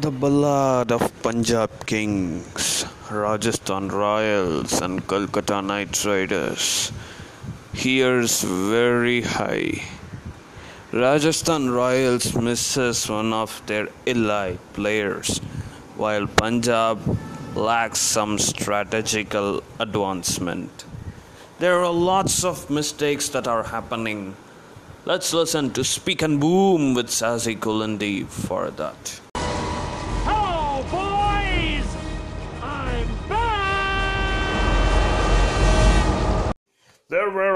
The Ballad of Punjab Kings, Rajasthan Royals, and Kolkata Knight Riders. Here's very high. Rajasthan Royals misses one of their elite players, while Punjab lacks some strategical advancement. There are lots of mistakes that are happening. Let's listen to Speak and Boom with Sazi Kulandi for that.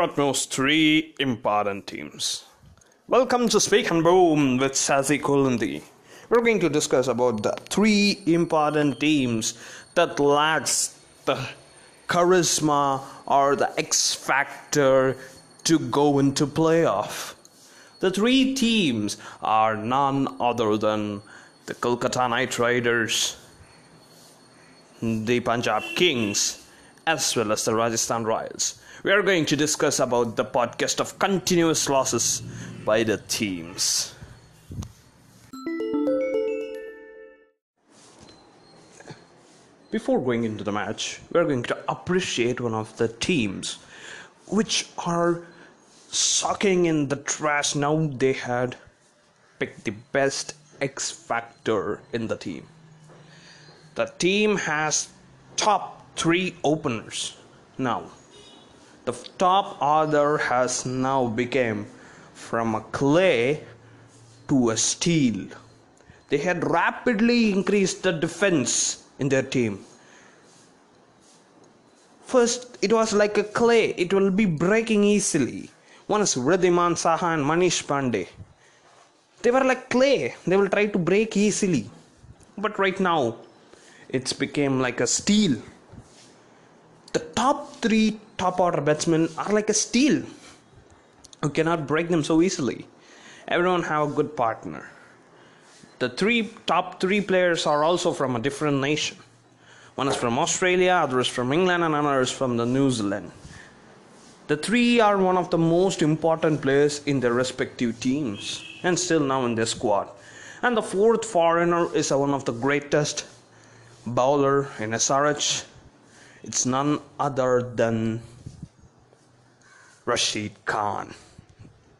At most three important teams. Welcome to Speak and Boom with Sazi Kulandi. We're going to discuss about the three important teams that lacks the charisma or the X factor to go into playoff. The three teams are none other than the Kolkata Knight Riders, the Punjab Kings, as well as the Rajasthan Royals. We are going to discuss about the podcast of continuous losses by the teams. Before going into the match, we are going to appreciate one of the teams which are sucking in the trash. Now they had picked the best X factor in the team. The team has top three openers now. The top order has now become from a clay to a steel. They had rapidly increased the defense in their team. First, it was like a clay, it will be breaking easily. One is Wriddhiman Saha and Manish Pandey. They were like clay, they will try to break easily. But right now, it's became like a steel. The top three top order batsmen are like a steel. You cannot break them so easily. Everyone have a good partner. The three top three players are also from a different nation. One is from Australia, other is from England, and another is from the New Zealand. The three are one of the most important players in their respective teams and still now in their squad. And the fourth foreigner is one of the greatest bowler in SRH. It's none other than Rashid Khan.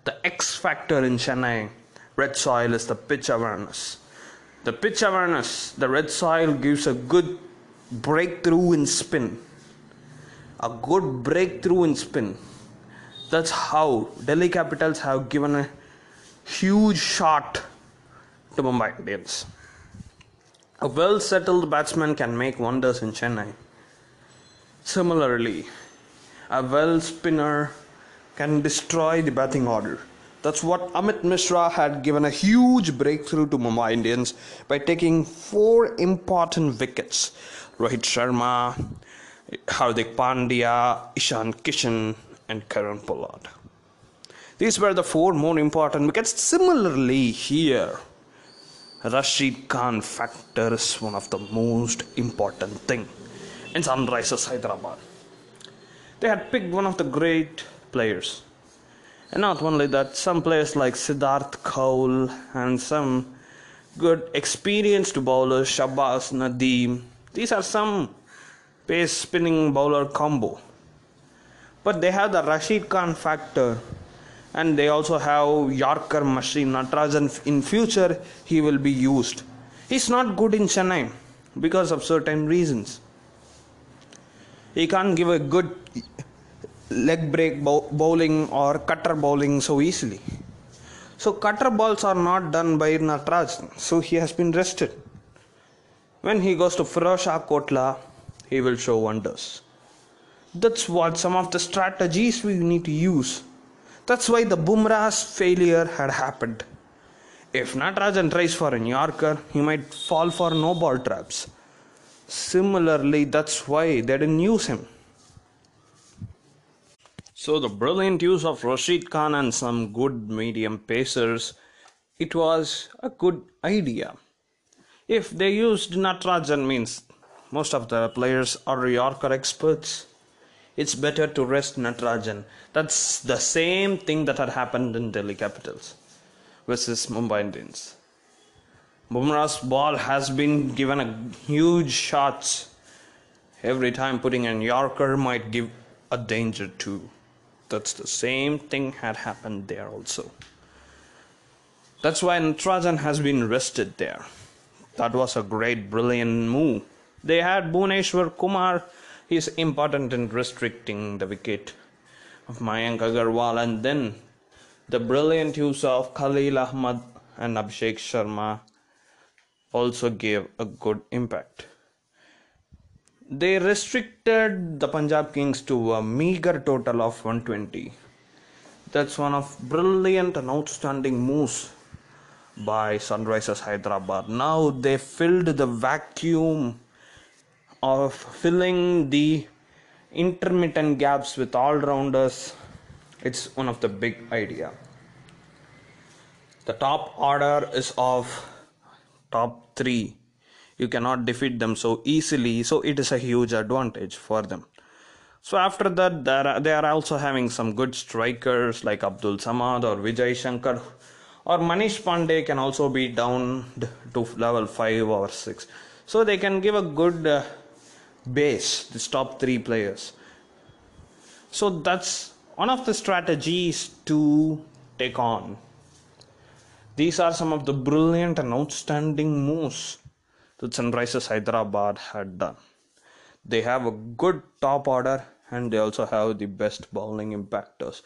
The X factor in Chennai red soil is the pitch awareness. The pitch awareness, the red soil gives a good breakthrough in spin. A good breakthrough in spin. That's how Delhi Capitals have given a huge shot to Mumbai Indians. A well settled batsman can make wonders in Chennai. Similarly, a well spinner can destroy the batting order. That's what Amit Mishra had given a huge breakthrough to Mumbai Indians by taking four important wickets. Rohit Sharma, Hardik Pandya, Ishan Kishan, and Kieron Pollard. These were the four more important wickets. Similarly, here, Rashid Khan factor is one of the most important thing in Sunrisers Hyderabad. They had picked one of the great players. And not only that, some players like Siddharth Kaul and some good experienced bowlers, Shahbaz Nadeem. These are some pace spinning bowler combo. But they have the Rashid Khan factor and they also have Yorker machine. Natarajan in future he will be used. He's not good in Chennai because of certain reasons. He can't give a good leg break bowling or cutter bowling so easily. So cutter balls are not done by Natarajan, so he has been rested. When he goes to Firozshah Kotla, he will show wonders. That's what some of the strategies we need to use. That's why the Bumrah's failure had happened. If Natarajan tries for a New Yorker, he might fall for no ball traps. Similarly, that's why they didn't use him. So the brilliant use of Rashid Khan and some good medium pacers, it was a good idea. If they used Natarajan means most of the players are Yorker experts. It's better to rest Natarajan. That's the same thing that had happened in Delhi Capitals versus Mumbai Indians. Bumrah's ball has been given a huge shots. Every time putting an Yorker might give a danger too. That's the same thing had happened there also. That's why Natarajan has been rested there. That was a great, brilliant move. They had Bhuvneshwar Kumar. He's important in restricting the wicket of Mayank Agarwal, and then the brilliant use of Khalil Ahmad and Abhishek Sharma also gave a good impact. They restricted the Punjab Kings to a meager total of 120. That's one of brilliant and outstanding moves by Sunrisers Hyderabad. Now they filled the vacuum of filling the intermittent gaps with all rounders. It's one of the big idea. The top order is of top 3. You cannot defeat them so easily, so it is a huge advantage for them. So after that, they are also having some good strikers like Abdul Samad or Vijay Shankar or Manish Pandey can also be down to level 5 or 6 so they can give a good uh, base these top 3 players. So that's one of the strategies to take on. These are some of the brilliant and outstanding moves that Sunrisers Hyderabad had done they have a good top order and they also have the best bowling impactors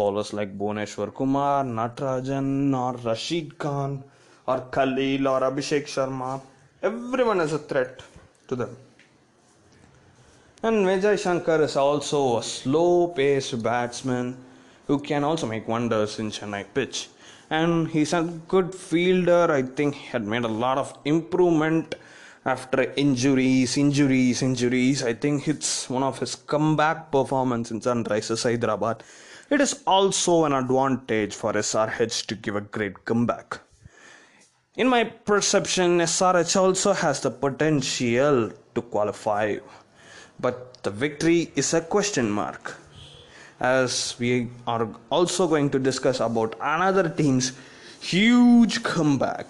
bowlers like Bhuvneshwar Kumar, Natarajan, or Rashid Khan, or Khalil, or Abhishek Sharma. Everyone is a threat to them. And Vijay Shankar is also a slow paced batsman who can also make wonders in Chennai pitch. And he's a good fielder. I think he had made a lot of improvement after injuries, injuries, injuries. I think it's one of his comeback performance in Sunrisers Hyderabad it is also an advantage for SRH to give a great comeback. In my perception, SRH also has the potential to qualify, but the victory is a question mark. As we are also going to discuss about another team's huge comeback.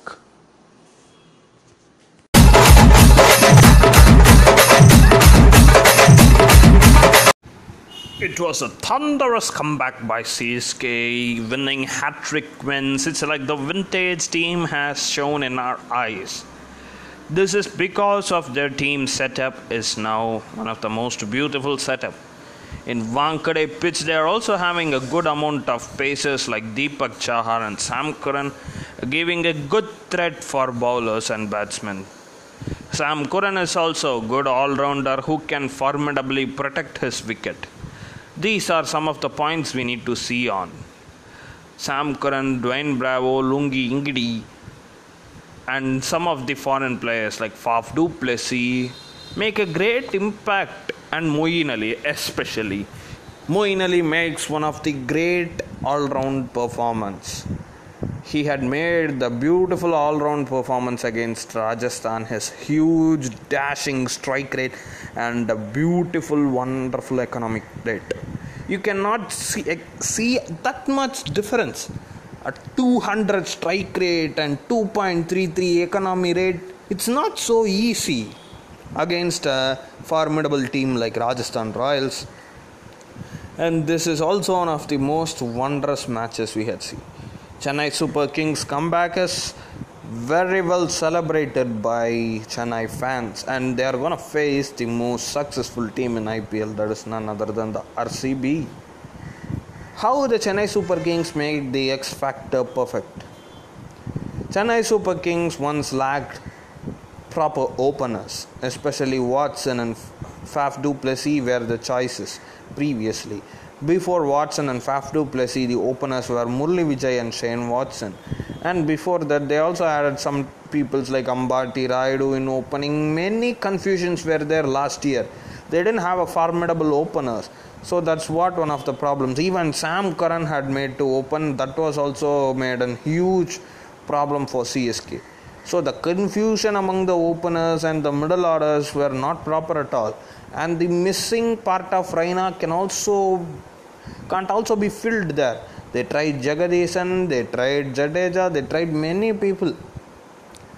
It was a thunderous comeback by CSK, winning hat trick wins. It's like the vintage team has shown in our eyes. This is because of their team setup is now one of the most beautiful setup. In Wankhede pitch, they are also having a good amount of pacers like Deepak Chahar and Sam Curran, giving a good threat for bowlers and batsmen. Sam Curran is also a good all-rounder who can formidably protect his wicket. These are some of the points we need to see on. Sam Curran, Dwayne Bravo, Lungi Ngidi, and some of the foreign players like Faf du Plessis make a great impact, and Moeen Ali especially. Moeen Ali makes one of the great all-round performance he had made the beautiful all round performance against Rajasthan, his huge dashing strike rate, and the beautiful, wonderful economic rate. You cannot see, eh, see that much difference. A 200 strike rate and 2.33 economy rate, it's not so easy against a formidable team like Rajasthan Royals. And this is also one of the most wondrous matches we had seen. Chennai Super Kings comeback is very well celebrated by Chennai fans, and they are to face the most successful team in IPL, that is none other than the RCB. How the Chennai Super Kings made the X Factor perfect? Chennai Super Kings once lacked proper openers, especially Watson and Faf du Plessis were the choices previously. Before Watson and Faf du Plessis, the openers were Murli Vijay and Shane Watson. And before that, they also added some peoples like Ambati Rayudu in opening. Many confusions were there last year. They didn't have a formidable openers. So that's what one of the problems. Even Sam Curran had made to open. That was also made a huge problem for CSK. So the confusion among the openers and the middle orders were not proper at all. And the missing part of Raina can also can't also be filled there. They tried Jagadeesan, they tried Jadeja, they tried many people.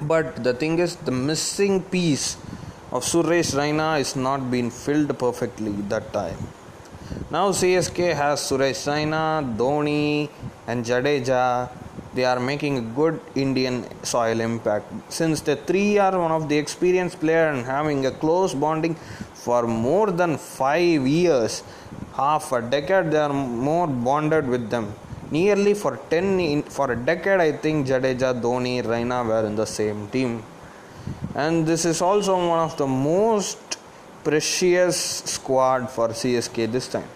But the thing is, the missing piece of Suresh Raina is not being filled perfectly that time. Now CSK has Suresh Raina, Dhoni, and Jadeja. They are making a good Indian soil impact. Since the three are one of the experienced player and having a close bonding for more than five years, half a decade, they are more bonded with them. Nearly for ten in, for a decade, I think Jadeja, Dhoni, Raina were in the same team, and this is also one of the most precious squad for CSK this time.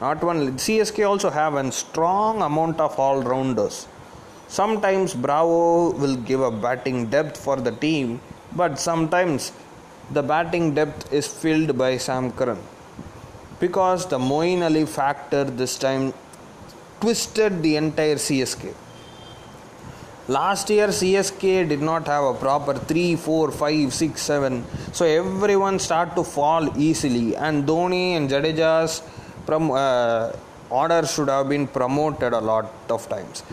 Not only CSK also have a strong amount of all rounders. Sometimes Bravo will give a batting depth for the team, but sometimes the batting depth is filled by Sam Curran. Because the Moeen Ali factor this time twisted the entire CSK. Last year CSK did not have a proper 3, 4, 5, 6, 7. So everyone start to fall easily and Dhoni and Jadeja's prom- uh, order should have been promoted a lot of times.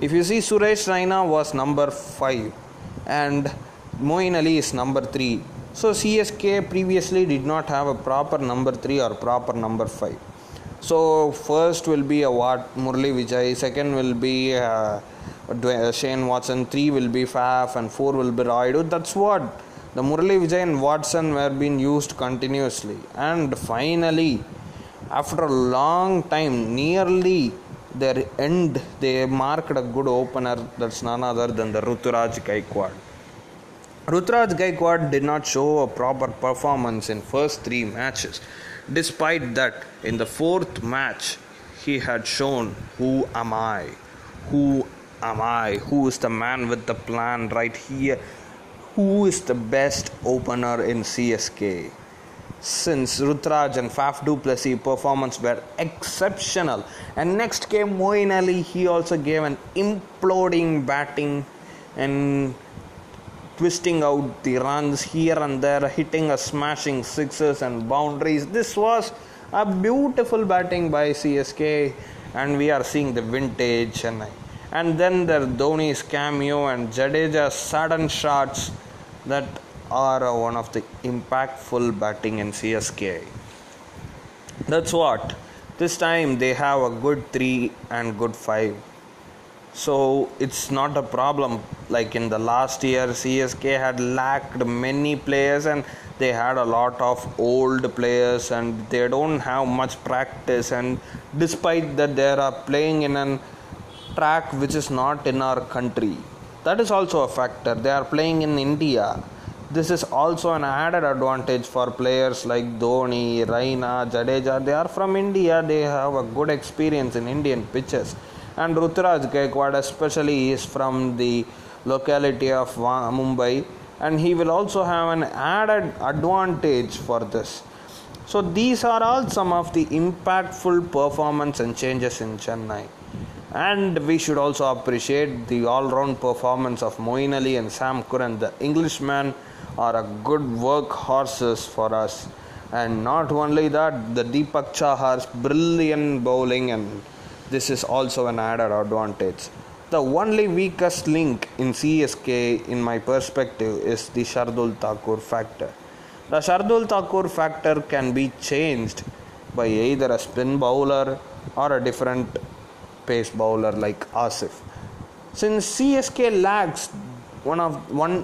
If you see Suresh Raina was number 5 and Moeen Ali is number 3. So CSK previously did not have a proper number 3 or proper number 5. So first will be a what Murli Vijay, second will be uh, Shane Watson, three will be Faf, and four will be Rayudu. That's what the Murli Vijay and Watson were being used continuously, and finally, after a long time, nearly their end, they marked a good opener. That's none other than the Ruturaj Gaikwad. Ruturaj Gaikwad did not show a proper performance in first three matches. Despite that, in the fourth match, he had shown who am I? Who am I? Who is the man with the plan right here? Who is the best opener in CSK? Since Rutraj and Faf du performance were exceptional, and next came Moeen Ali, he also gave an imploding batting and twisting out the runs here and there, hitting a smashing sixes and boundaries. This was a beautiful batting by CSK, and we are seeing the vintage Chennai. And then there Dhoni's cameo and Jadeja's sudden shots that are uh, one of the impactful batting in CSK. That's what. This time they have a good three and good five. So it's not a problem. Like in the last year csk had lacked many players and they had a lot of old players and they don't have much practice. And despite that they are playing in a track which is not in our country. That is also a factor. They are playing in india this is also an added advantage for players like Dhoni, Raina, Jadeja. They are from India. They have a good experience in Indian pitches and Ruturaj Gaikwad especially is from the locality of Mumbai and he will also have an added advantage for this. So these are all some of the impactful performance and changes in Chennai. And we should also appreciate the all-round performance of Moeen Ali and Sam Curran. The Englishmen are a good workhorses for us. And not only that, the Deepak Chahar's brilliant bowling and this is also an added advantage. The only weakest link in CSK, in my perspective, is the Shardul Thakur factor. The Shardul Thakur factor can be changed by either a spin bowler or a different pace bowler like Asif. Since CSK lacks one of one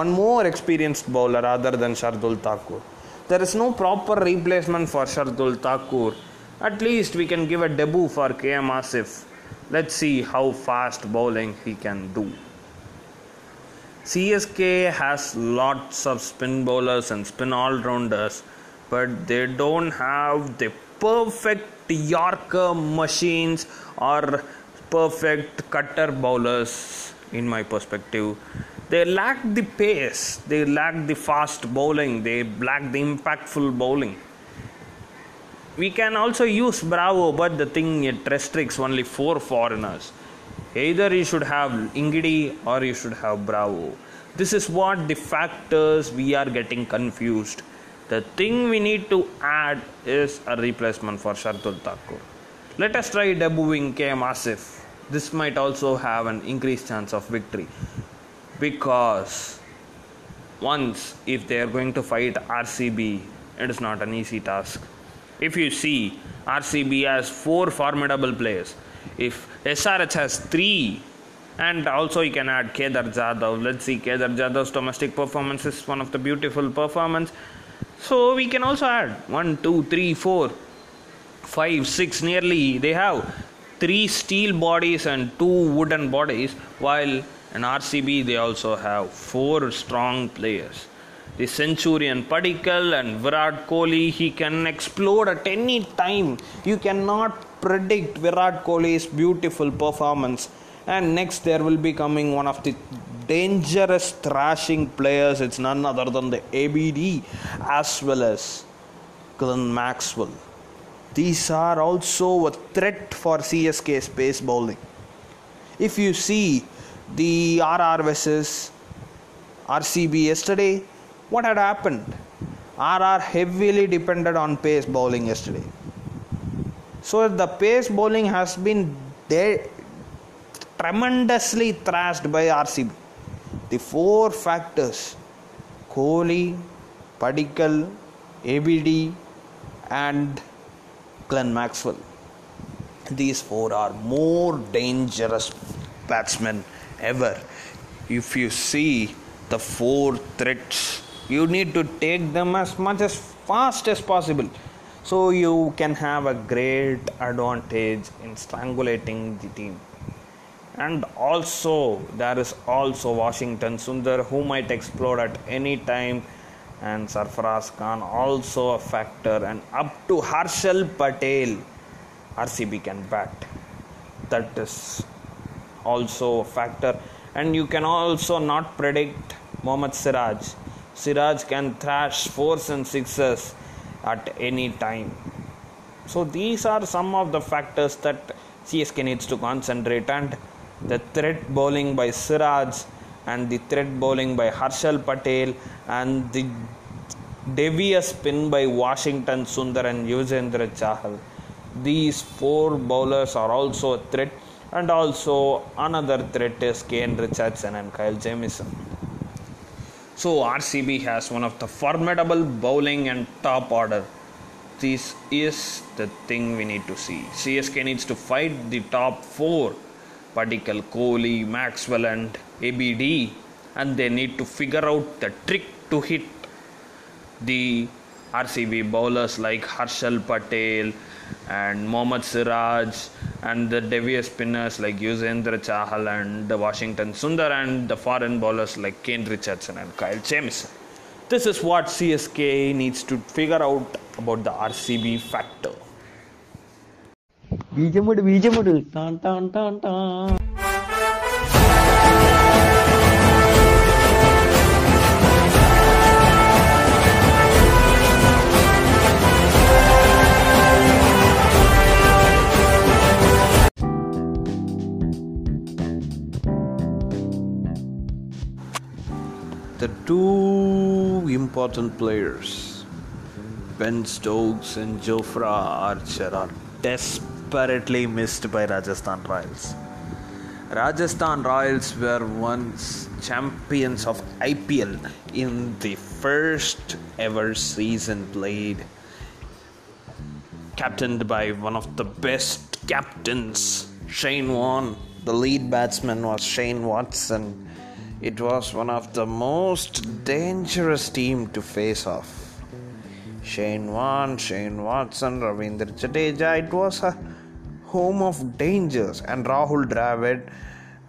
one more experienced bowler other than Shardul Thakur, there is no proper replacement for Shardul Thakur at least we can give a debut for KM Asif. Let's see how fast bowling he can do. CSK has lots of spin bowlers and spin all rounders, but they don't have the perfect Yorker machines or perfect cutter bowlers, in my perspective. They lack the pace, they lack the fast bowling, they lack the impactful bowling we can also use Bravo, but the thing it restricts only four foreigners. Either you should have Ngidi or you should have Bravo. This is what the factors we are getting confused. The thing we need to add is a replacement for Shardul Thakur. Let us try debuting Asif. This might also have an increased chance of victory. because once if they are going to fight RCB, it is not an easy task. If you see, RCB has four formidable players. If SRH has three, and also you can add Kedar Jadhav. Let's see, Kedar Jadhav's domestic performance is one of the beautiful performance. So we can also add one, two, three, four, five, six. Nearly they have three steel bodies and two wooden bodies, while in RCB they also have four strong players. The Centurion Padikkal and Virat Kohli, he can explode at any time. You cannot predict Virat Kohli's beautiful performance. And next, there will be coming one of the dangerous thrashing players. It's none other than the ABD as well as Glenn Maxwell. These are also a threat for CSK space bowling. If you see the RR versus RCB yesterday, what had happened? RR heavily depended on pace bowling yesterday. So the pace bowling has been de- tremendously thrashed by RCB. The four factors Kohli, Padikkal, ABD, and Glenn Maxwell. These four are more dangerous batsmen ever. If you see the four threats, you need to take them as much as fast as possible so you can have a great advantage in strangulating the team and also there is also Washington Sundar who might explode at any time and Sarfaraz Khan also a factor and up to Harshal Patel RCB can bat. That is also a factor. And you can also not predict Mohammad Siraj. Siraj can thrash fours and sixes at any time. So these are some of the factors that CSK needs to concentrate and the threat bowling by Siraj and the threat bowling by Harshal Patel and the devious spin by Washington Sundar and Yuzvendra Chahal. These four bowlers are also a threat and also another threat is Kane Richardson and Kyle Jamieson. So RCB has one of the formidable bowling and top order. This is the thing we need to see. CSK needs to fight the top four Padikkal, Kohli, Maxwell, and ABD, and they need to figure out the trick to hit the RCB bowlers like Harshal Patel and Mohammad Siraj and the devious spinners like Yuzvendra Chahal and the Washington Sundar and the foreign bowlers like Kane Richardson and Kyle Jamieson. This is what CSK needs to figure out about the RCB factor. ബീജം വിട് ടാൻ ടാൻ ടാൻ ടാൻ The two important players, Ben Stokes and Jofra Archer, are desperately missed by Rajasthan Royals. Rajasthan Royals were once champions of IPL in the first ever season played, captained by one of the best captains, Shane Warne. The lead batsman was Shane Watson. It was one of the most dangerous team to face off. Shane Warne, Shane Watson, Ravindra Jadeja. It was a home of dangers. And Rahul Dravid,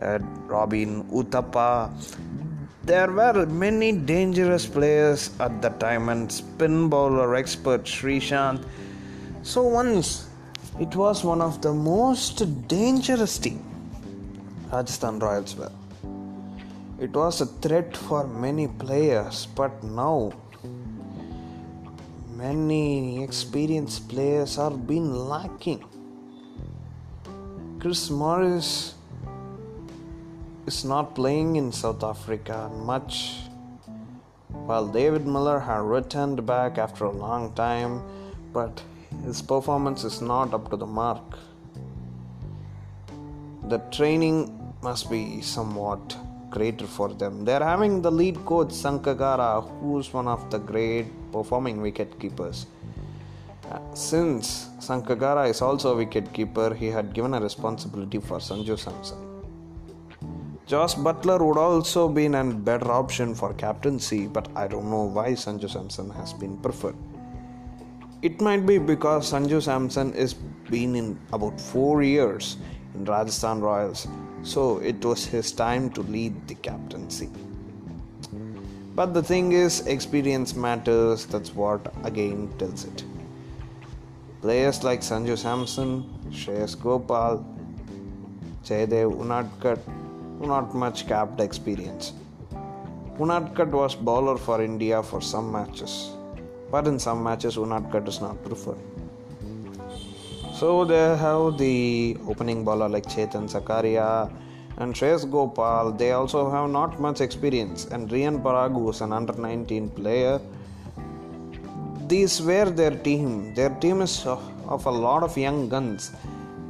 uh, Robin Uthappa. There were many dangerous players at the time, and spin bowler expert Sreesanth. So once it was one of the most dangerous team. Rajasthan Royals were. It was a threat for many players, but now many experienced players are been lacking. Chris Morris is not playing in South Africa much, while David Miller had returned back after a long time, but his performance is not up to the mark. The training must be somewhat greater for them. They're having the lead coach Sangakkara, who's one of the great performing wicket keepers. Uh, since Sangakkara is also a wicket keeper, he had given a responsibility for Sanju Samson. Josh Buttler would also been a better option for captaincy, but I don't know why Sanju Samson has been preferred. It might be because Sanju Samson is been in about four years in Rajasthan Royals, so it was his time to lead the captaincy. But the thing is, experience matters, that's what again tells it. Players like Sanju Samson, Shreyas Gopal, Jaydev Unadkat not much capped experience. Unadkat was bowler for India for some matches, but in some matches Unadkat is not preferred. So they have the opening bowler like Chetan Sakaria and Shreyas Gopal. They also have not much experience, and Riyan Parag was an under 19 player. These were their team. Their team is of a lot of young guns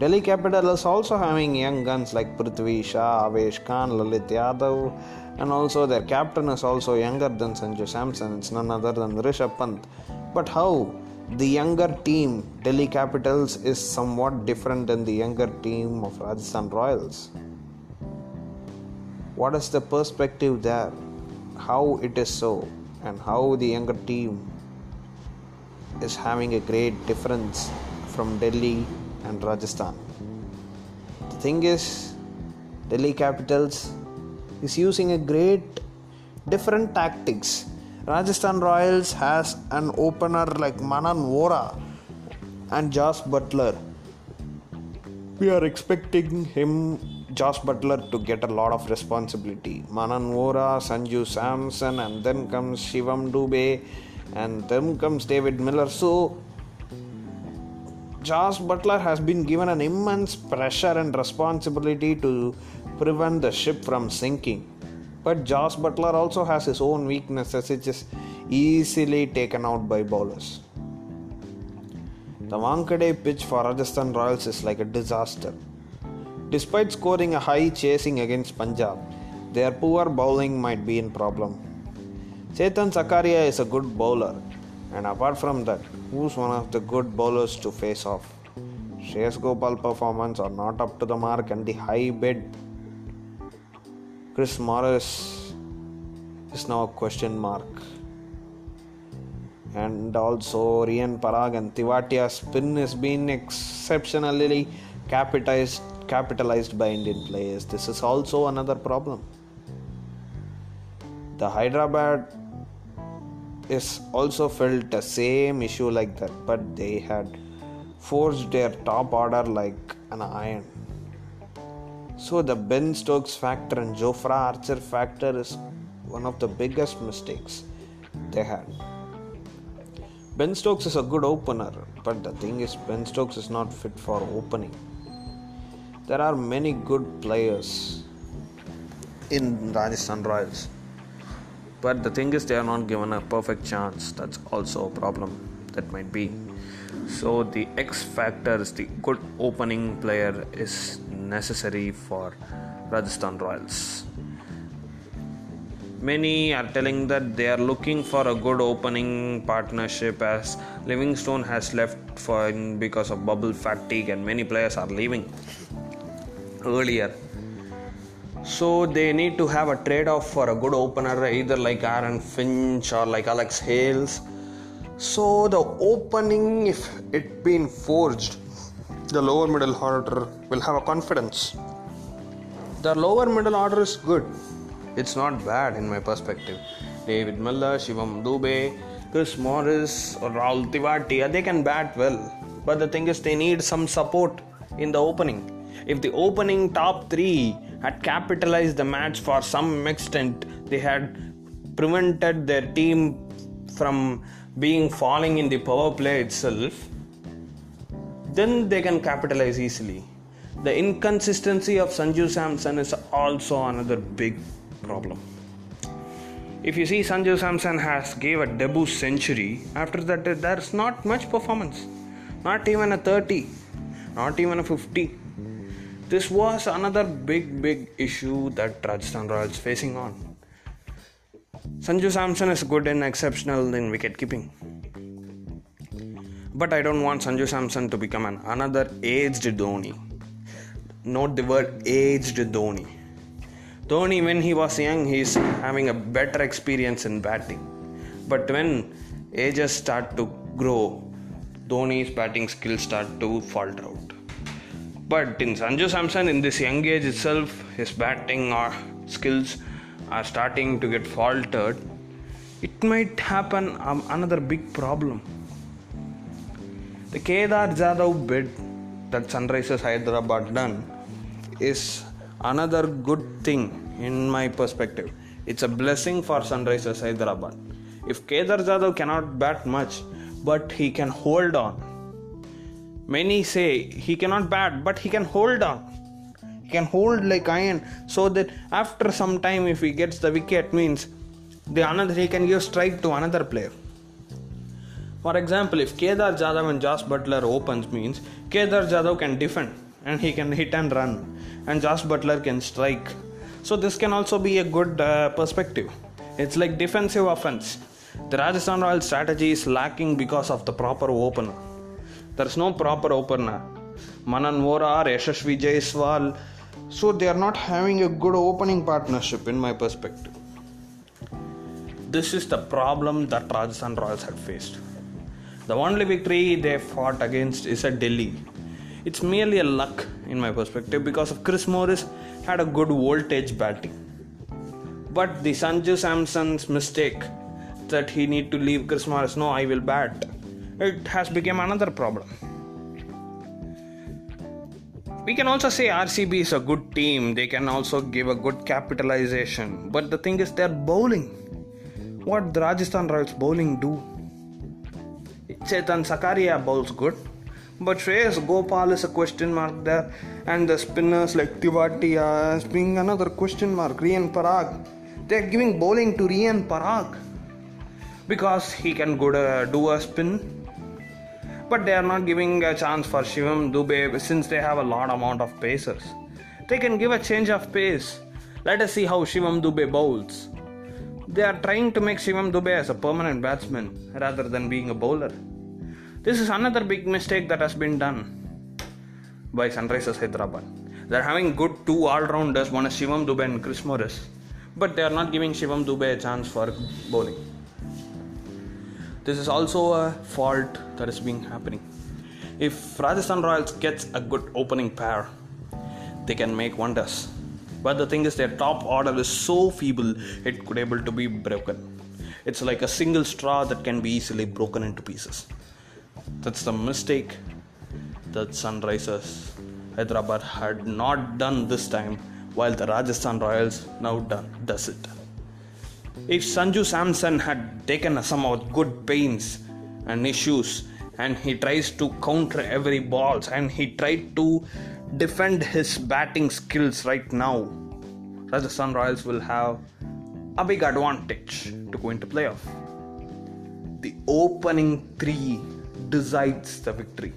Delhi Capital is also having young guns like Prithvi Shaw, Avesh Khan, Lalit Yadav, and also their captain is also younger than Sanju Samson. It's none other than Rishabh Pant. But how? The younger team, Delhi Capitals, is somewhat different than the younger team of Rajasthan Royals. What is the perspective there? How it is so, and how the younger team is having a great difference from Delhi and Rajasthan. The thing is, Delhi Capitals is using a great different tactics. Rajasthan Royals has an opener like Manan Vora and Josh Buttler. We are expecting him, Josh Buttler, to get a lot of responsibility. Manan Vora, Sanju Samson, and then comes Shivam Dube, and then comes David Miller. So Josh Buttler has been given an immense pressure and responsibility to prevent the ship from sinking. But Josh Buttler also has his own weaknesses, which is easily taken out by bowlers. The Wankhede pitch for Rajasthan Royals is like a disaster. Despite scoring a high chasing against Punjab, their poor bowling might be in problem. Chetan Sakaria is a good bowler, and apart from that, who's one of the good bowlers to face off? Shreyas Gopal performance are not up to the mark and the high bid Chris Morris is now a question mark. And also Riyan Parag and Tewatia spin has been exceptionally capitalized capitalized by Indian players. This is also another problem. The Hyderabad is also felt the same issue like that, but they had forged their top order like an iron. So the Ben Stokes factor and Jofra Archer factor is one of the biggest mistakes they had. Ben Stokes is a good opener, but the thing is, Ben Stokes is not fit for opening. There are many good players in Rajasthan Royals. But the thing is, they are not given a perfect chance. That's also a problem that might be. So the X factor is the good opening player is necessary for Rajasthan Royals. Many are telling that they are looking for a good opening partnership as Livingstone has left for because of bubble fatigue and many players are leaving earlier so they need to have a trade off for a good opener, either like Aaron Finch or like Alex Hales. So the opening, if it been forged, the lower middle order will have a confidence. The lower middle order is good. It's not bad in my perspective. David Miller, Shivam Dube, Chris Morris, or Rahul Tewatia, they can bat well. But the thing is, they need some support in the opening. If the opening top three had capitalized the match for some extent. They had prevented their team from being falling in the power play itself. Then they can capitalize easily. The inconsistency of Sanju Samson is also another big problem. If you see Sanju Samson has gave a debut century, after that there's not much performance. Not even a 30, not even a 50 This was another big, big issue that Rajasthan Royals facing on. Sanju Samson is good and exceptional in wicket keeping. But I don't want Sanju Samson to become an another aged Dhoni. Note the word aged Dhoni. Dhoni, when he was young, he's having a better experience in batting. But when ages start to grow, Dhoni's batting skills start to falter out. But in Sanju Samson, in this young age itself, his batting or skills are starting to get faltered. It might happen um, another big problem. The Kedar Jadhav bid that Sunrisers Hyderabad done is another good thing in my perspective. It's a blessing for Sunrisers Hyderabad. If Kedar Jadhav cannot bat much, but he can hold on. Many say he cannot bat, but he can hold on. He can hold like iron, so that after some time, if he gets the wicket, means the another he can give strike to another player. For example, if Kedar Jadhav and Josh Buttler opens, means Kedar Jadhav can defend and he can hit and run, and Josh Buttler can strike. So this can also be a good uh, perspective. It's like defensive offense. The Rajasthan Royals strategy is lacking because of the proper opener. There's no proper opener. Manan Vora or Yashasvi Jaiswal. So they are not having a good opening partnership in my perspective. This is the problem that Rajasthan Royals had faced. The only victory they fought against is at Delhi. It's merely a luck in my perspective because of Chris Morris had a good voltage batting. But the Sanju Samson's mistake that he need to leave Chris Morris, no, I will bat. It has become another problem. We can also say RCB is a good team. They can also give a good capitalization. But the thing is, they're bowling. What the Rajasthan Royals bowling do? Chetan Sakaria bowls good, but Shreyas Gopal is a question mark there, and the spinners like Tewatia is being another question mark. Riyan Parag, they're giving bowling to Riyan Parag because he can go to uh, do a spin, but they are not giving a chance for Shivam Dube since they have a lot amount of pacers. They can give a change of pace. Let us see how Shivam Dube bowls. They are trying to make Shivam Dube as a permanent batsman rather than being a bowler. This is another big mistake that has been done by Sunrisers Hyderabad. They're having good two all-rounders, one is Shivam Dube and Chris Morris, but they are not giving Shivam Dube a chance for bowling. This is also a fault that is being happening. If Rajasthan Royals gets a good opening pair, they can make wonders. But the thing is, their top order is so feeble it could able to be broken. It's like a single straw that can be easily broken into pieces. That's the mistake that Sunrisers Hyderabad had not done this time, while the Rajasthan Royals now done does it. If Sanju Samson had taken some of good pains and issues and he tries to counter every balls and he tried to defend his batting skills right now, Rajasthan Royals will have a big advantage to go into playoff. The opening three decides the victory.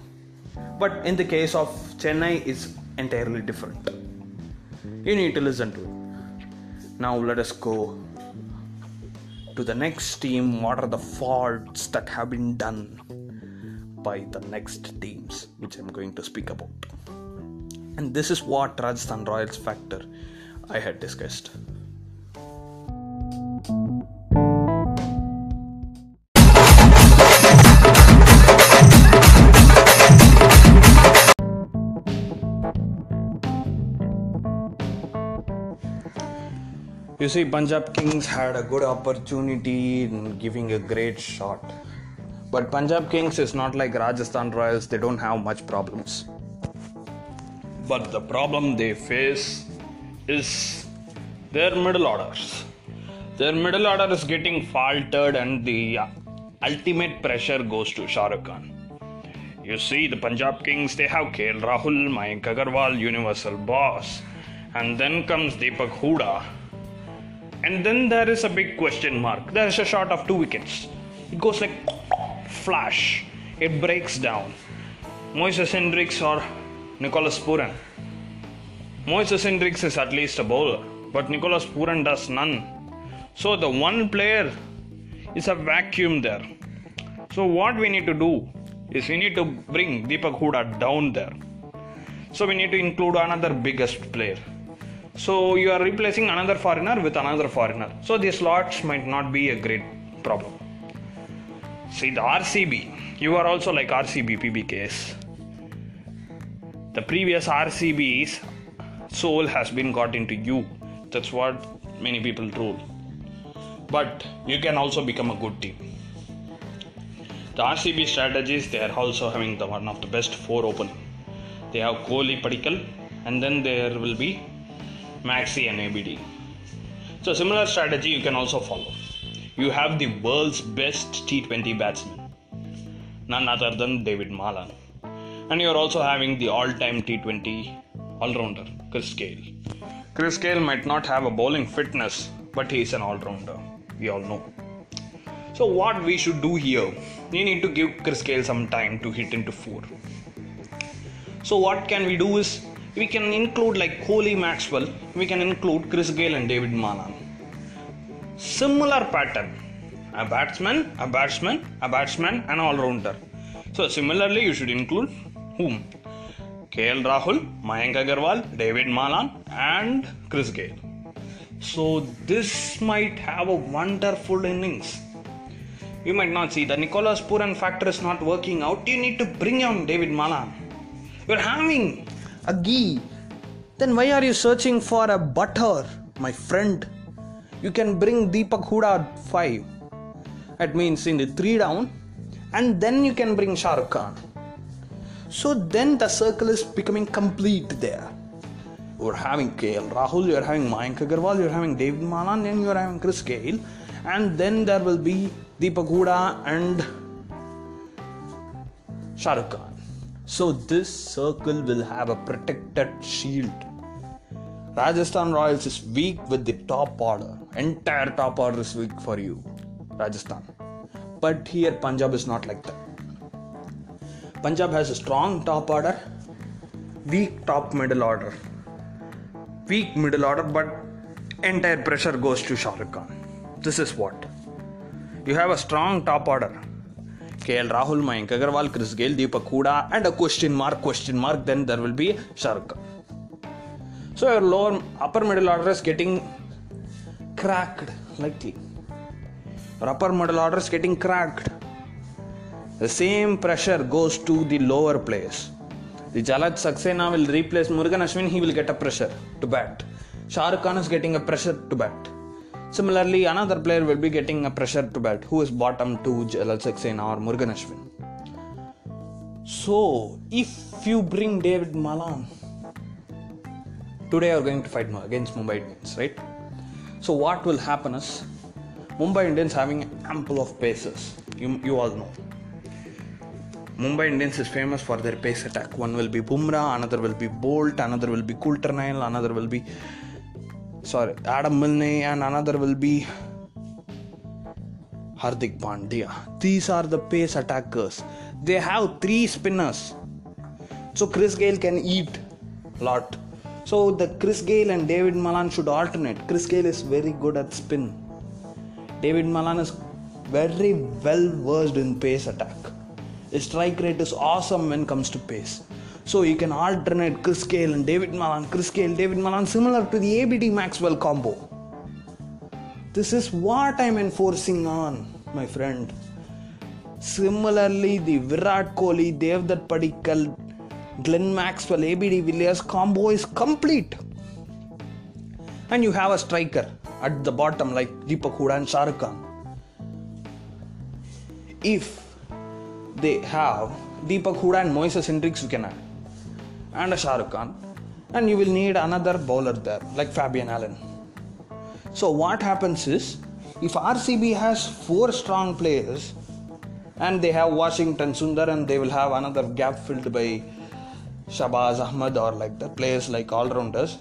But in the case of Chennai is entirely different. You need to listen to it. Now let us go to the next team. What are the faults that have been done by the next teams, which I'm going to speak about. And this is what Rajasthan Royals factor I had discussed. You see, Punjab Kings had a good opportunity in giving a great shot. But Punjab Kings is not like Rajasthan Royals, they don't have much problems. But the problem they face is their middle orders. Their middle order is getting faltered, and the uh, ultimate pressure goes to Shah Rukh Khan. You see, the Punjab Kings, they have KL Rahul, Mayank Agarwal, Universal Boss, and then comes Deepak Huda. And then there is a big question mark. There's a shot of two wickets. It goes like flash. It breaks down. Moises Henriques or Nicholas Pooran. Moises Henriques is at least a bowler, but Nicholas Pooran does none. So the one player is a vacuum there. So what we need to do is we need to bring Deepak Huda down there. So we need to include another biggest player. So you are replacing another foreigner with another foreigner. So the slots might not be a great problem. See the RCB, you are also like RCB PBKs. The previous RCB's soul has been got into you. That's what many people rule. But you can also become a good team. The RCB strategies, they are also having the one of the best four opening. They have Kohli Padikkal, and then there will be Maxi and ABD. So similar strategy you can also follow. You have the world's best T20 batsman, none other than David Malan, and you are also having the all-time T20 all-rounder Chris Gayle. Chris Gayle might not have a bowling fitness, but he is an all-rounder. We all know. So what we should do here? We need to give Chris Gayle some time to hit into four. So what can we do is we can include like Kohli Maxwell, we can include Chris Gayle and David Malan. Similar pattern. A batsman, a batsman, a batsman, and all rounder. So similarly, you should include whom? KL Rahul, Mayank Agarwal, David Malan, and Chris Gayle. So this might have a wonderful innings. You might not see the Nicholas Pooran factor is not working out. You need to bring on David Malan. You're having a ghee. Then why are you searching for a butter, my friend? You can bring Deepak Hooda at 5. That means in the 3 down. And then you can bring Shah Rukh Khan. So then the circle is becoming complete there. You're having KL Rahul, you're having Mayank Agarwal, you're having David Malan, and you're having Chris Gayle. And then there will be Deepak Hooda and Shah Rukh Khan. So this circle will have a protected shield. Rajasthan Royals is weak with the top order. Entire top order is weak for you, Rajasthan. But here Punjab is not like that. Punjab has a strong top order, weak top middle order. Weak middle order, but entire pressure goes to Shah Khan. This is what. You have a strong top order. KL Rahul, Mayank Agarwal, Chris Gayle, Deepak Hooda, and a question mark, question mark, then there will be Shah Rukh Khan. So your lower, upper middle order is getting cracked likely. Your upper middle order is getting cracked. The same pressure goes to the lower players. The Jalaj Saxena will replace Murugan Ashwin, he will get a pressure to bat. Shah Khan is getting a pressure to bat. Similarly, another player will be getting a pressure to bat. Who is bottom to Jalaj Saxena or Murugan Ashwin? So, if you bring David Malan, today you are going to fight against Mumbai Indians, right? So, what will happen is Mumbai Indians having ample of paces. You, you all know. Mumbai Indians is famous for their pace attack. One will be Bumrah, another will be Boult, another will be Coulter-Nile, another will be sorry Adam Milne, and another will be Hardik Pandya. These are the pace attackers. They have three spinners, so Chris Gayle can eat lot. So the Chris Gayle and David Malan should alternate. Chris Gayle is very good at spin. David Malan is very well versed in pace attack. His strike rate is awesome when it comes to pace. So you can alternate Chris Gayle and David Malan, Chris Gayle, David Malan, similar to the ABD Maxwell combo. This is what I'm enforcing on, my friend. Similarly, the Virat Kohli, Devdutt Padikkal, Glenn Maxwell, AB de Villiers combo is complete. And you have a striker at the bottom like Deepak Hooda and Shah Rukh Khan. If they have Deepak Hooda and Moises Henriques, you can add, and a Shah Rukh Khan, and you will need another bowler there like Fabian Allen. So, what happens is if RCB has four strong players and they have Washington Sundar and they will have another gap filled by Shahbaz Ahmed or like the players like all rounders,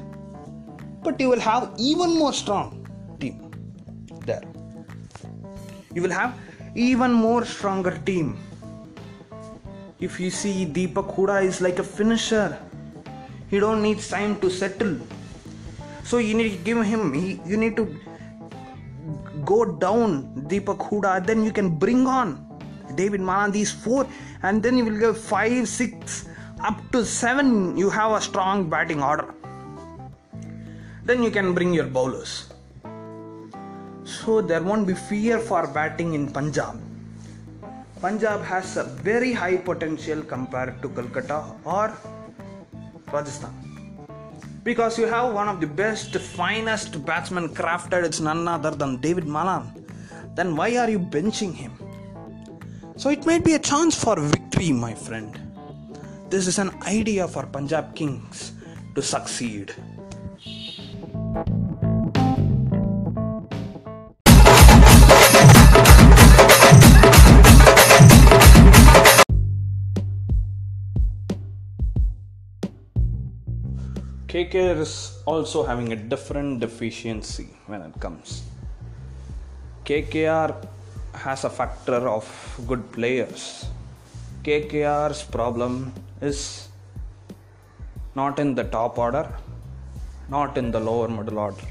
but you will have even more strong team there. You will have even more stronger team. If you see Deepak Hooda is like a finisher, He don't need time to settle. So you need to give him. He, you need to go down Deepak Hooda. Then you can bring on David Malan. These four, and then you will go five, six, up to seven. You have a strong batting order. Then you can bring your bowlers. So there won't be fear for batting in Punjab. Punjab has a very high potential compared to Kolkata or Rajasthan. Because you have one of the best, finest batsmen crafted, it's none other than David Malan. Then why are you benching him? So it might be a chance for victory, my friend. This is an idea for Punjab Kings to succeed. KKR is also having a different deficiency when it comes. KKR has a factor of good players. KKR's problem is not in the top order, not in the lower middle order.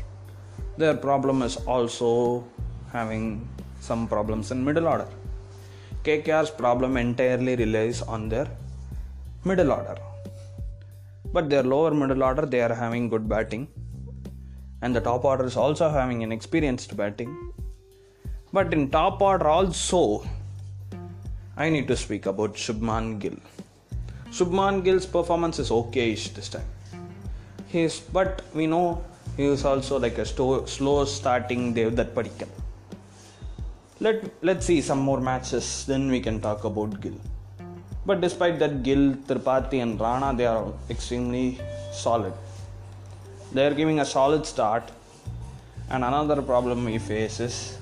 Their problem is also having some problems in middle order. KKR's problem entirely relies on their middle order but their lower middle order they are having good batting. And the top order is also having an experienced batting. But in top order also i need to speak about shubman gill. Shubman gill's performance is okayish this time. He's but we know he is also like a sto- slow starting devdutt padikkal let let's see some more matches then we can talk about gill but despite that, Gill, Tripathi, and Rana they are extremely solid. They are giving a solid start. And another problem we face is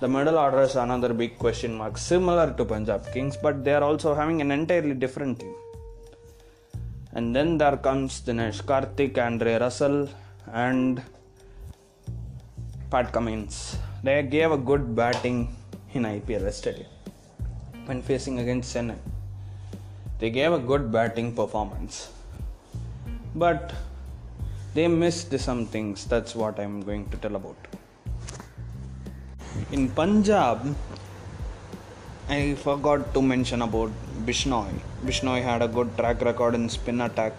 the middle order is another big question mark, similar to Punjab Kings, but they are also having an entirely different team. And then there comes Dinesh Karthik, Andre Russell, and Pat Cummins. They gave a good batting in IPL yesterday when facing against Chennai. They gave a good batting performance, but they missed some things. That's what I'm going to tell about. In Punjab, I forgot to mention about Bishnoi. Bishnoi had a good track record in spin attack,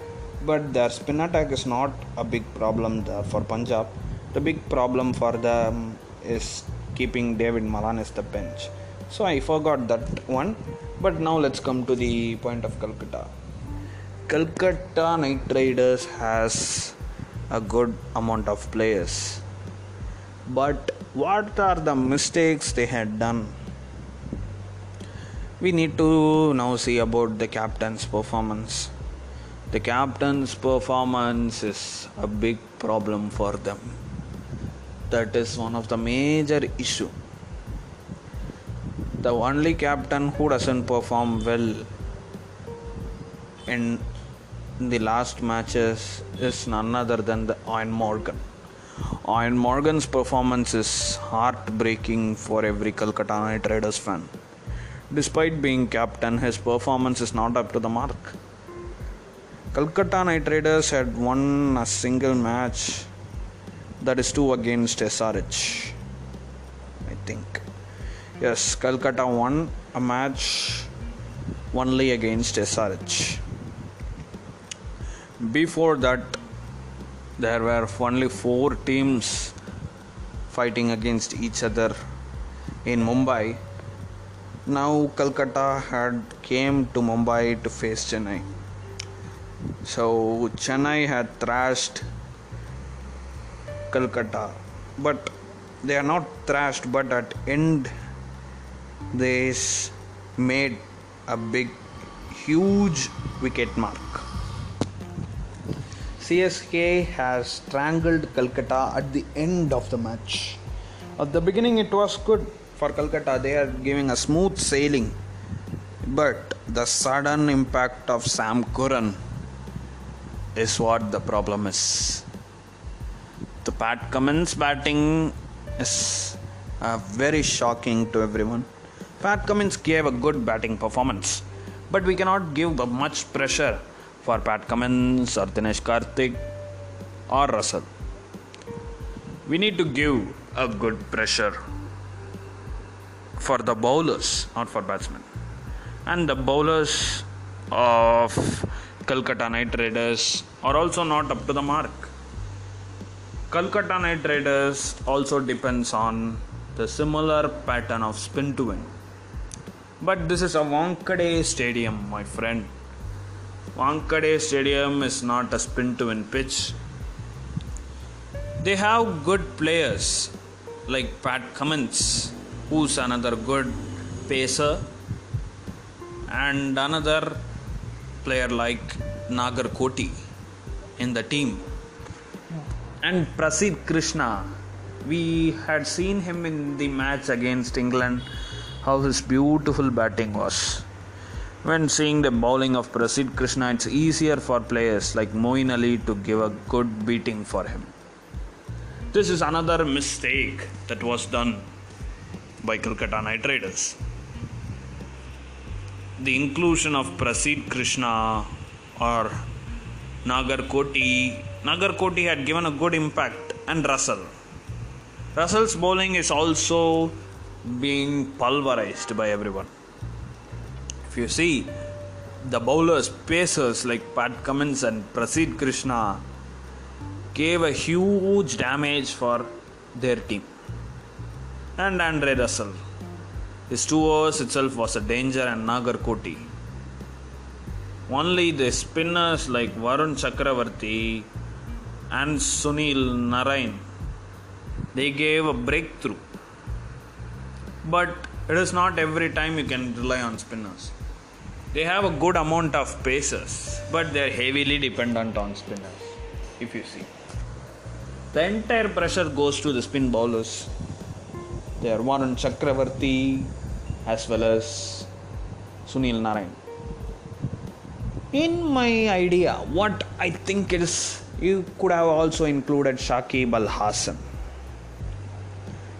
but their spin attack is not a big problem there for Punjab. The big problem for them is keeping David Malan as the bench so I forgot that one. But now let's come to the point of Calcutta. Calcutta Knight Riders has a good amount of players. But what are the mistakes they had done? We need to now see about the captain's performance. The captain's performance is a big problem for them. That is one of the major issue the only captain who doesn't perform well in the last matches is none other than the Eoin Morgan. Eoin Morgan's performance is heartbreaking for every Calcutta Knight Riders fan. Despite being captain, his performance is not up to the mark. Calcutta Knight Riders had won a single match that is two against SRH. I think. Yes, Calcutta won a match only against SRH. Before that, there were only four teams fighting against each other in Mumbai. Now Calcutta had came to Mumbai to face Chennai. So Chennai had thrashed Calcutta, but they are not thrashed. But at end they made a big, huge wicket mark. CSK has strangled Calcutta at the end of the match. At the beginning, it was good for Calcutta, they are giving a smooth sailing. But the sudden impact of Sam Curran is what the problem is. The Pat Cummins batting is uh, very shocking to everyone. Pat Cummins gave a good batting performance, but we cannot give much pressure for Pat Cummins or Dinesh Karthik or Russell. We need to give a good pressure for the bowlers, not for batsmen. And the bowlers of Calcutta Knight Raiders are also not up to the mark. Calcutta Knight Raiders also depends on the similar pattern of spin to win. But this is a Wankhede Stadium, my friend. Wankhede Stadium is not a spin to win pitch. They have good players like Pat Cummins, who's another good pacer, and another player like Nagarkoti in the team. And Prasidh Krishna, we had seen him in the match against England, how his beautiful batting was. When seeing the bowling of Prasidh Krishna, it's easier for players like Moeen Ali to give a good beating for him. This is another mistake that was done by Kolkata Knight Raiders. The inclusion of Prasidh Krishna or Nagar Koti. Nagarkoti had given a good impact, and Russell. Russell's bowling is also being pulverized by everyone. If you see the bowlers, pacers like Pat Cummins and Prasidh Krishna gave a huge damage for their team. And Andre Russell. His two overs itself was a danger and Nagarkoti. Only the spinners like Varun Chakravarti and Sunil Narine they gave a breakthrough. But it is not every time you can rely on spinners. They have a good amount of paces, but they are heavily dependent on spinners. If you see, the entire pressure goes to the spin bowlers. They are Varun Chakravarti as well as Sunil Narine. In my idea, what I think is you could have also included Shakib Al Hasan.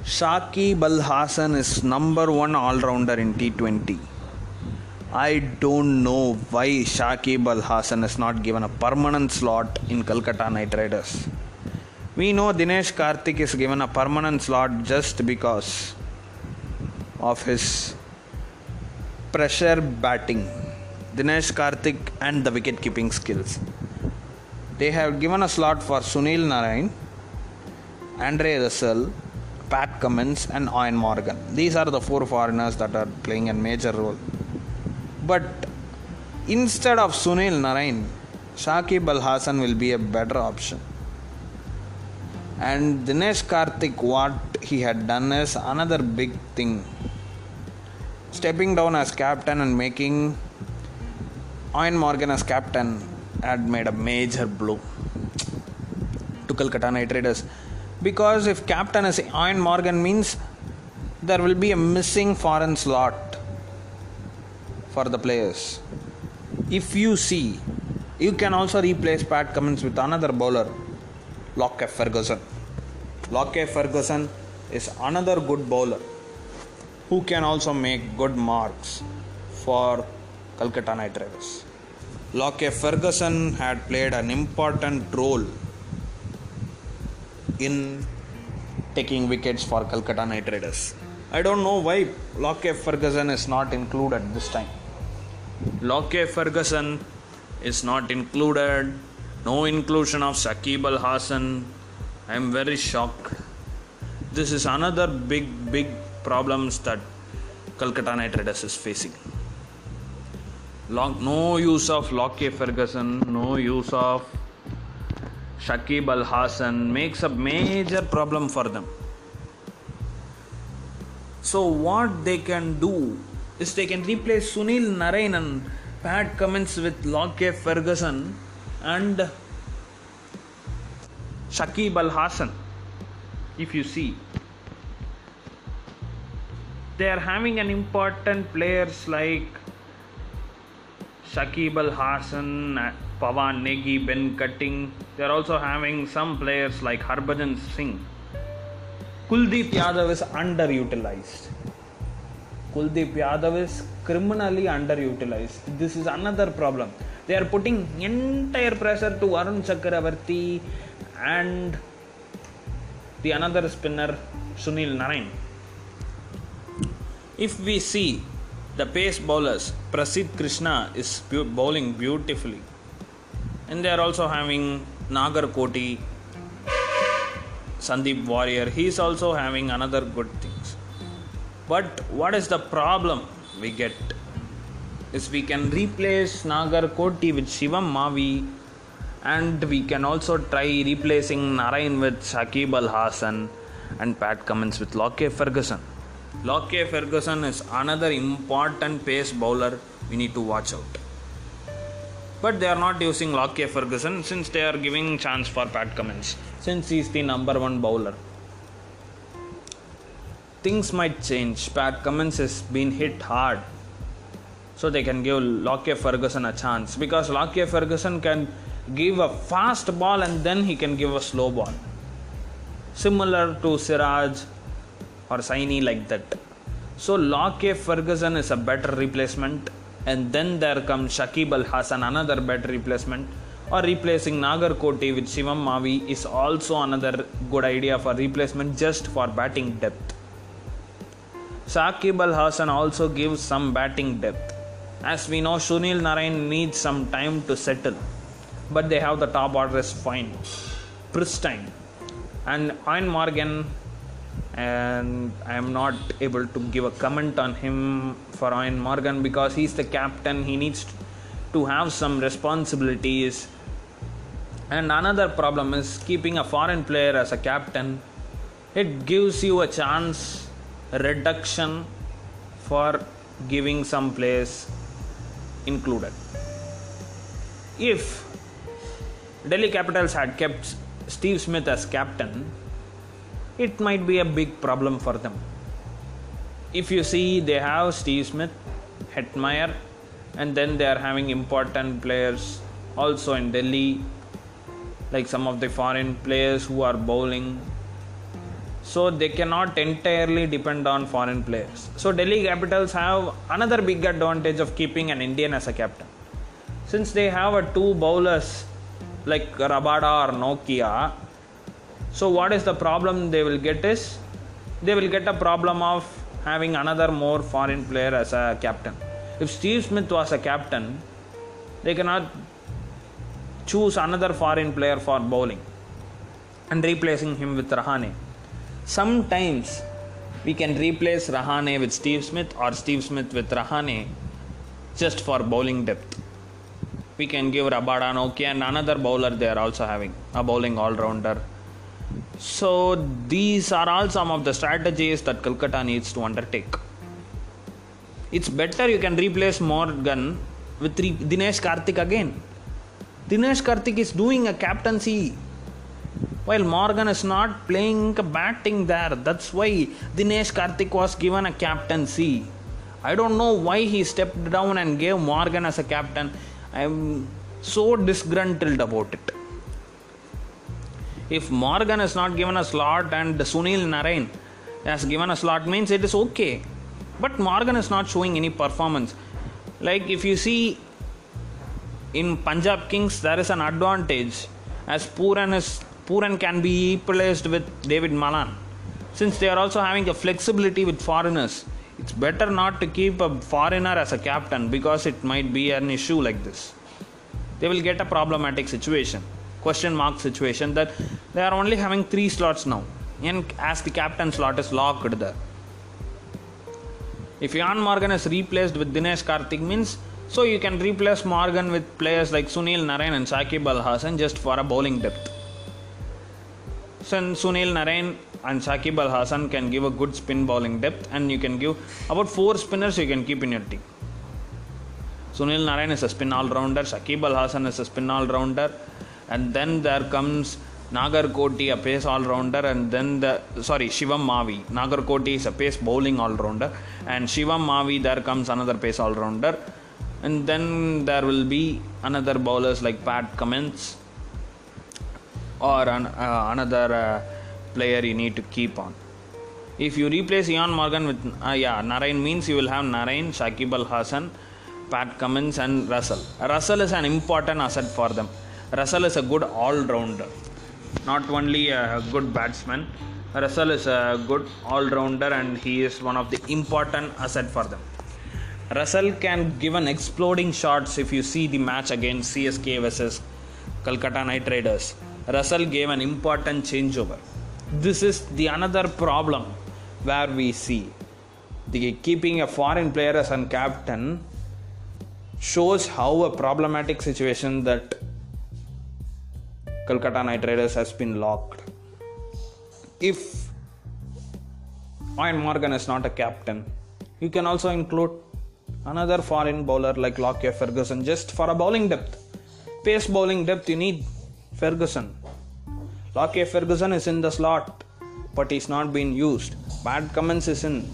Shakib Al Hasan is number one all rounder in T20. I don't know why Shakib Al Hasan is not given a permanent slot in Calcutta Knight Riders. We know Dinesh Karthik is given a permanent slot just because of his pressure batting. Dinesh Karthik and the wicket keeping skills. They have given a slot for Sunil Narine, Andre Russell, Pat Cummins, and Eoin Morgan. These are the four foreigners that are playing a major role. But instead of Sunil Narine, Shakib Al Hasan will be a better option. And Dinesh Karthik, what he had done is another big thing. Stepping down as captain and making Eoin Morgan as captain had made a major blow to Calcutta Knight Raiders. Because if captain is Eoin Morgan means there will be a missing foreign slot for the players. If you see, you can also replace Pat Cummins with another bowler, Lockie Ferguson. Lockie Ferguson is another good bowler who can also make good marks for Calcutta Knight Riders. Lockie Ferguson had played an important role in taking wickets for Calcutta Knight Riders. I don't know why Lockie Ferguson is not included this time. Lockie Ferguson is not included. No inclusion of Shakib Al Hasan. I am very shocked. This is another big, big problems that Calcutta Knight Riders is facing. Long, no use of Lockie Ferguson, no use of Shakib Al Hasan makes a major problem for them. So, what they can do is they can replace Sunil Narine and Pat Cummins with Lockie Ferguson and Shakib Al Hasan. If you see, they are having an important players like Shakib Al Hasan, Pawan Negi, Ben Cutting. They are also having some players like Harbhajan Singh. Kuldeep Yadav is underutilized. Kuldeep Yadav is criminally underutilized. This is another problem. They are putting entire pressure to Arun Chakravarti and the another spinner Sunil Narine. If we see the pace bowlers, Prasidh Krishna is bowling beautifully, and they are also having Nagarkoti, Sandeep Warrier. He is also having another good things. But what is the problem we get? Is we can replace Nagarkoti with Shivam Mavi, and we can also try replacing Narine with Shakib Al Hasan and Pat Cummins with Lockie Ferguson. Lockie Ferguson is another important pace bowler we need to watch out. But they are not using Lockie Ferguson since they are giving chance for Pat Cummins since he is the number one bowler. Things might change. Pat Cummins has been hit hard. So they can give Lockie Ferguson a chance because Lockie Ferguson can give a fast ball and then he can give a slow ball. Similar to Siraj or Saini like that. So Lockie Ferguson is a better replacement, and then there comes Shakib Al Hasan, another better replacement, or replacing Nagarkoti with Shivam Mavi is also another good idea for replacement just for batting depth. Shakib Al Hasan also gives some batting depth. As we know, Sunil Narine needs some time to settle, but they have the top order is fine, pristine, and Ian Morgan and I am not able to give a comment on him for Ian Morgan because he's the captain. He needs to have some responsibilities. And another problem is keeping a foreign player as a captain. It gives you a chance reduction for giving some players included. If Delhi Capitals had kept Steve Smith as captain, it might be a big problem for them. If you see, they have Steve Smith, Hetmyer, and then they are having important players also in Delhi, like some of the foreign players who are bowling. So they cannot entirely depend on foreign players. So Delhi Capitals have another big advantage of keeping an Indian as a captain. Since they have a two bowlers like Rabada or Nortje, so what is the problem they will get is they will get a problem of having another more foreign player as a captain. If Steve Smith was a captain, they cannot choose another foreign player for bowling and replacing him with Rahane. Sometimes we can replace Rahane with Steve Smith or Steve Smith with Rahane just for bowling depth. We can give Rabada Nortje and another bowler they are also having, a bowling all rounder. So these are all some of the strategies that Kolkata needs to undertake. It's better you can replace Morgan with re- Dinesh Karthik again. Dinesh Karthik is doing a captaincy while Morgan is not playing batting there. That's why Dinesh Karthik was given a captaincy. I don't know why he stepped down and gave Morgan as a captain. I'm so disgruntled about it. If Morgan is not given a slot and Sunil Narine has given a slot, means it is okay. But Morgan is not showing any performance. Like if you see in Punjab Kings, there is an advantage as Pooran is Pooran can be replaced with David Malan. Since they are also having a flexibility with foreigners, it's better not to keep a foreigner as a captain because it might be an issue like this. They will get a problematic situation, question mark situation that they are only having three slots now, and as the captain slot is locked there. If Jan Morgan is replaced with Dinesh Karthik means so you can replace Morgan with players like Sunil Narine and Shakib Al Hasan just for a bowling depth. Since Sunil Narine and Shakib Al Hasan can give a good spin bowling depth, and you can give about four spinners you can keep in your team. Sunil Narine is a spin all rounder, Shakib Al Hasan is a spin all rounder, and then there comes Nagarkoti, a pace all rounder, and then the sorry Shivam Mavi. Nagarkoti is a pace bowling all rounder, and Shivam Mavi there comes another pace all rounder, and then there will be another bowlers like Pat Cummins or uh, another uh, player you need to keep on. If you replace Ian Morgan with uh, yeah Narine means you will have Narine, Shakib Al Hasan, Pat Cummins and Russell. Russell is an important asset for them. Russell is a good all rounder, not only a good batsman. Russell is a good all rounder and he is one of the important asset for them. Russell can give an exploding shots if you see the match against CSK versus Kolkata Knight Riders. Russell gave an important changeover. This is the another problem where we see the keeping a foreign player as a captain shows how a problematic situation that Kolkata Knight Riders has been locked. If Ian Morgan is not a captain, you can also include another foreign bowler like Lockie Ferguson just for a bowling depth. Pace bowling depth, you need Ferguson. Lockie Ferguson is in the slot, but he's not being used. Bad Cummins is in.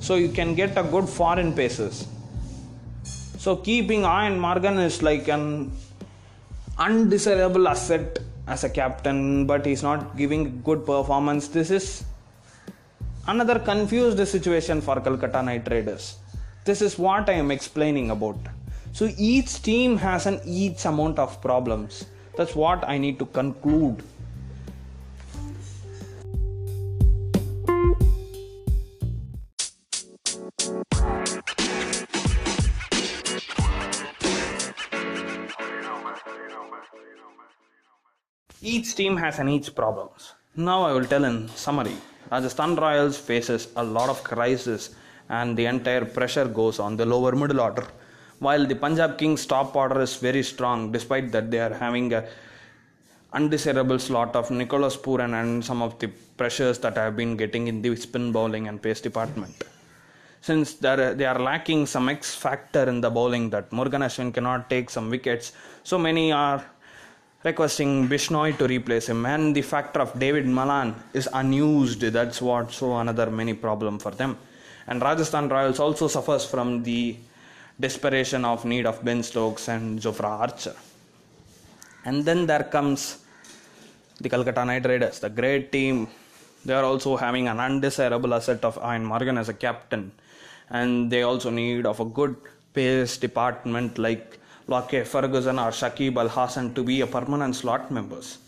So you can get a good foreign paces. So keeping Ian Morgan is like an undesirable asset as a captain, but he's not giving good performance. This is another confused situation for Calcutta Knight Riders. This is what I am explaining about. So each team has an each amount of problems. That's what I need to conclude. Each team has an each problems. Now I will tell in summary. Rajasthan Royals faces a lot of crisis and the entire pressure goes on the lower middle order. While the Punjab Kings top order is very strong, despite that they are having a undesirable slot of Nicholas Pooran and some of the pressures that I have been getting in the spin bowling and pace department. Since they are lacking some X factor in the bowling that Morgan Ashwin cannot take some wickets, so many are requesting Bishnoi to replace him, and the factor of David Malan is unused. That's what so another many problem for them. And Rajasthan Royals also suffers from the desperation of need of Ben Stokes and Jofra Archer. And then there comes the Calcutta Knight Riders, the great team. They are also having an undesirable asset of Ian Morgan as a captain, and they also need of a good pace department like Lockie Ferguson or Shakib Al Hasan to be a permanent slot members.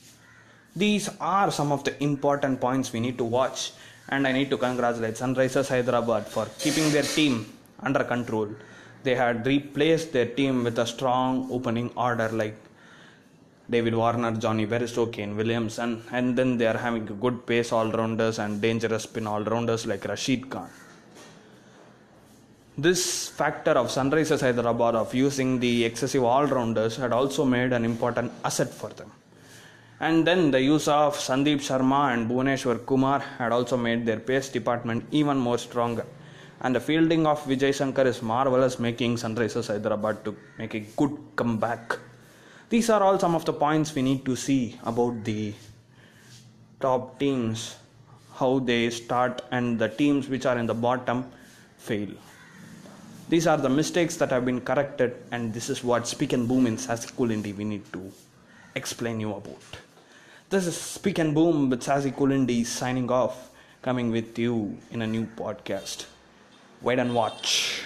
These are some of the important points we need to watch, and I need to congratulate Sunrisers Hyderabad for keeping their team under control. They had replaced their team with a strong opening order like David Warner, Jonny Bairstow, Kane Williamson, and then they are having good pace all rounders and dangerous spin all rounders like Rashid Khan this factor of Sunrisers Hyderabad of using the excessive all-rounders had also made an important asset for them. And then the use of Sandeep Sharma and Bhuvneshwar Kumar had also made their pace department even more stronger. And the fielding of Vijay Shankar is marvelous, making Sunrisers Hyderabad to make a good comeback. These are all some of the points we need to see about the top teams, how they start, and the teams which are in the bottom fail. These are the mistakes that have been corrected, and this is what Speak and Boom in Sassy Kulindi we need to explain you about. This is Speak and Boom with Sassy Kulindi signing off, coming with you in a new podcast. Wait and watch.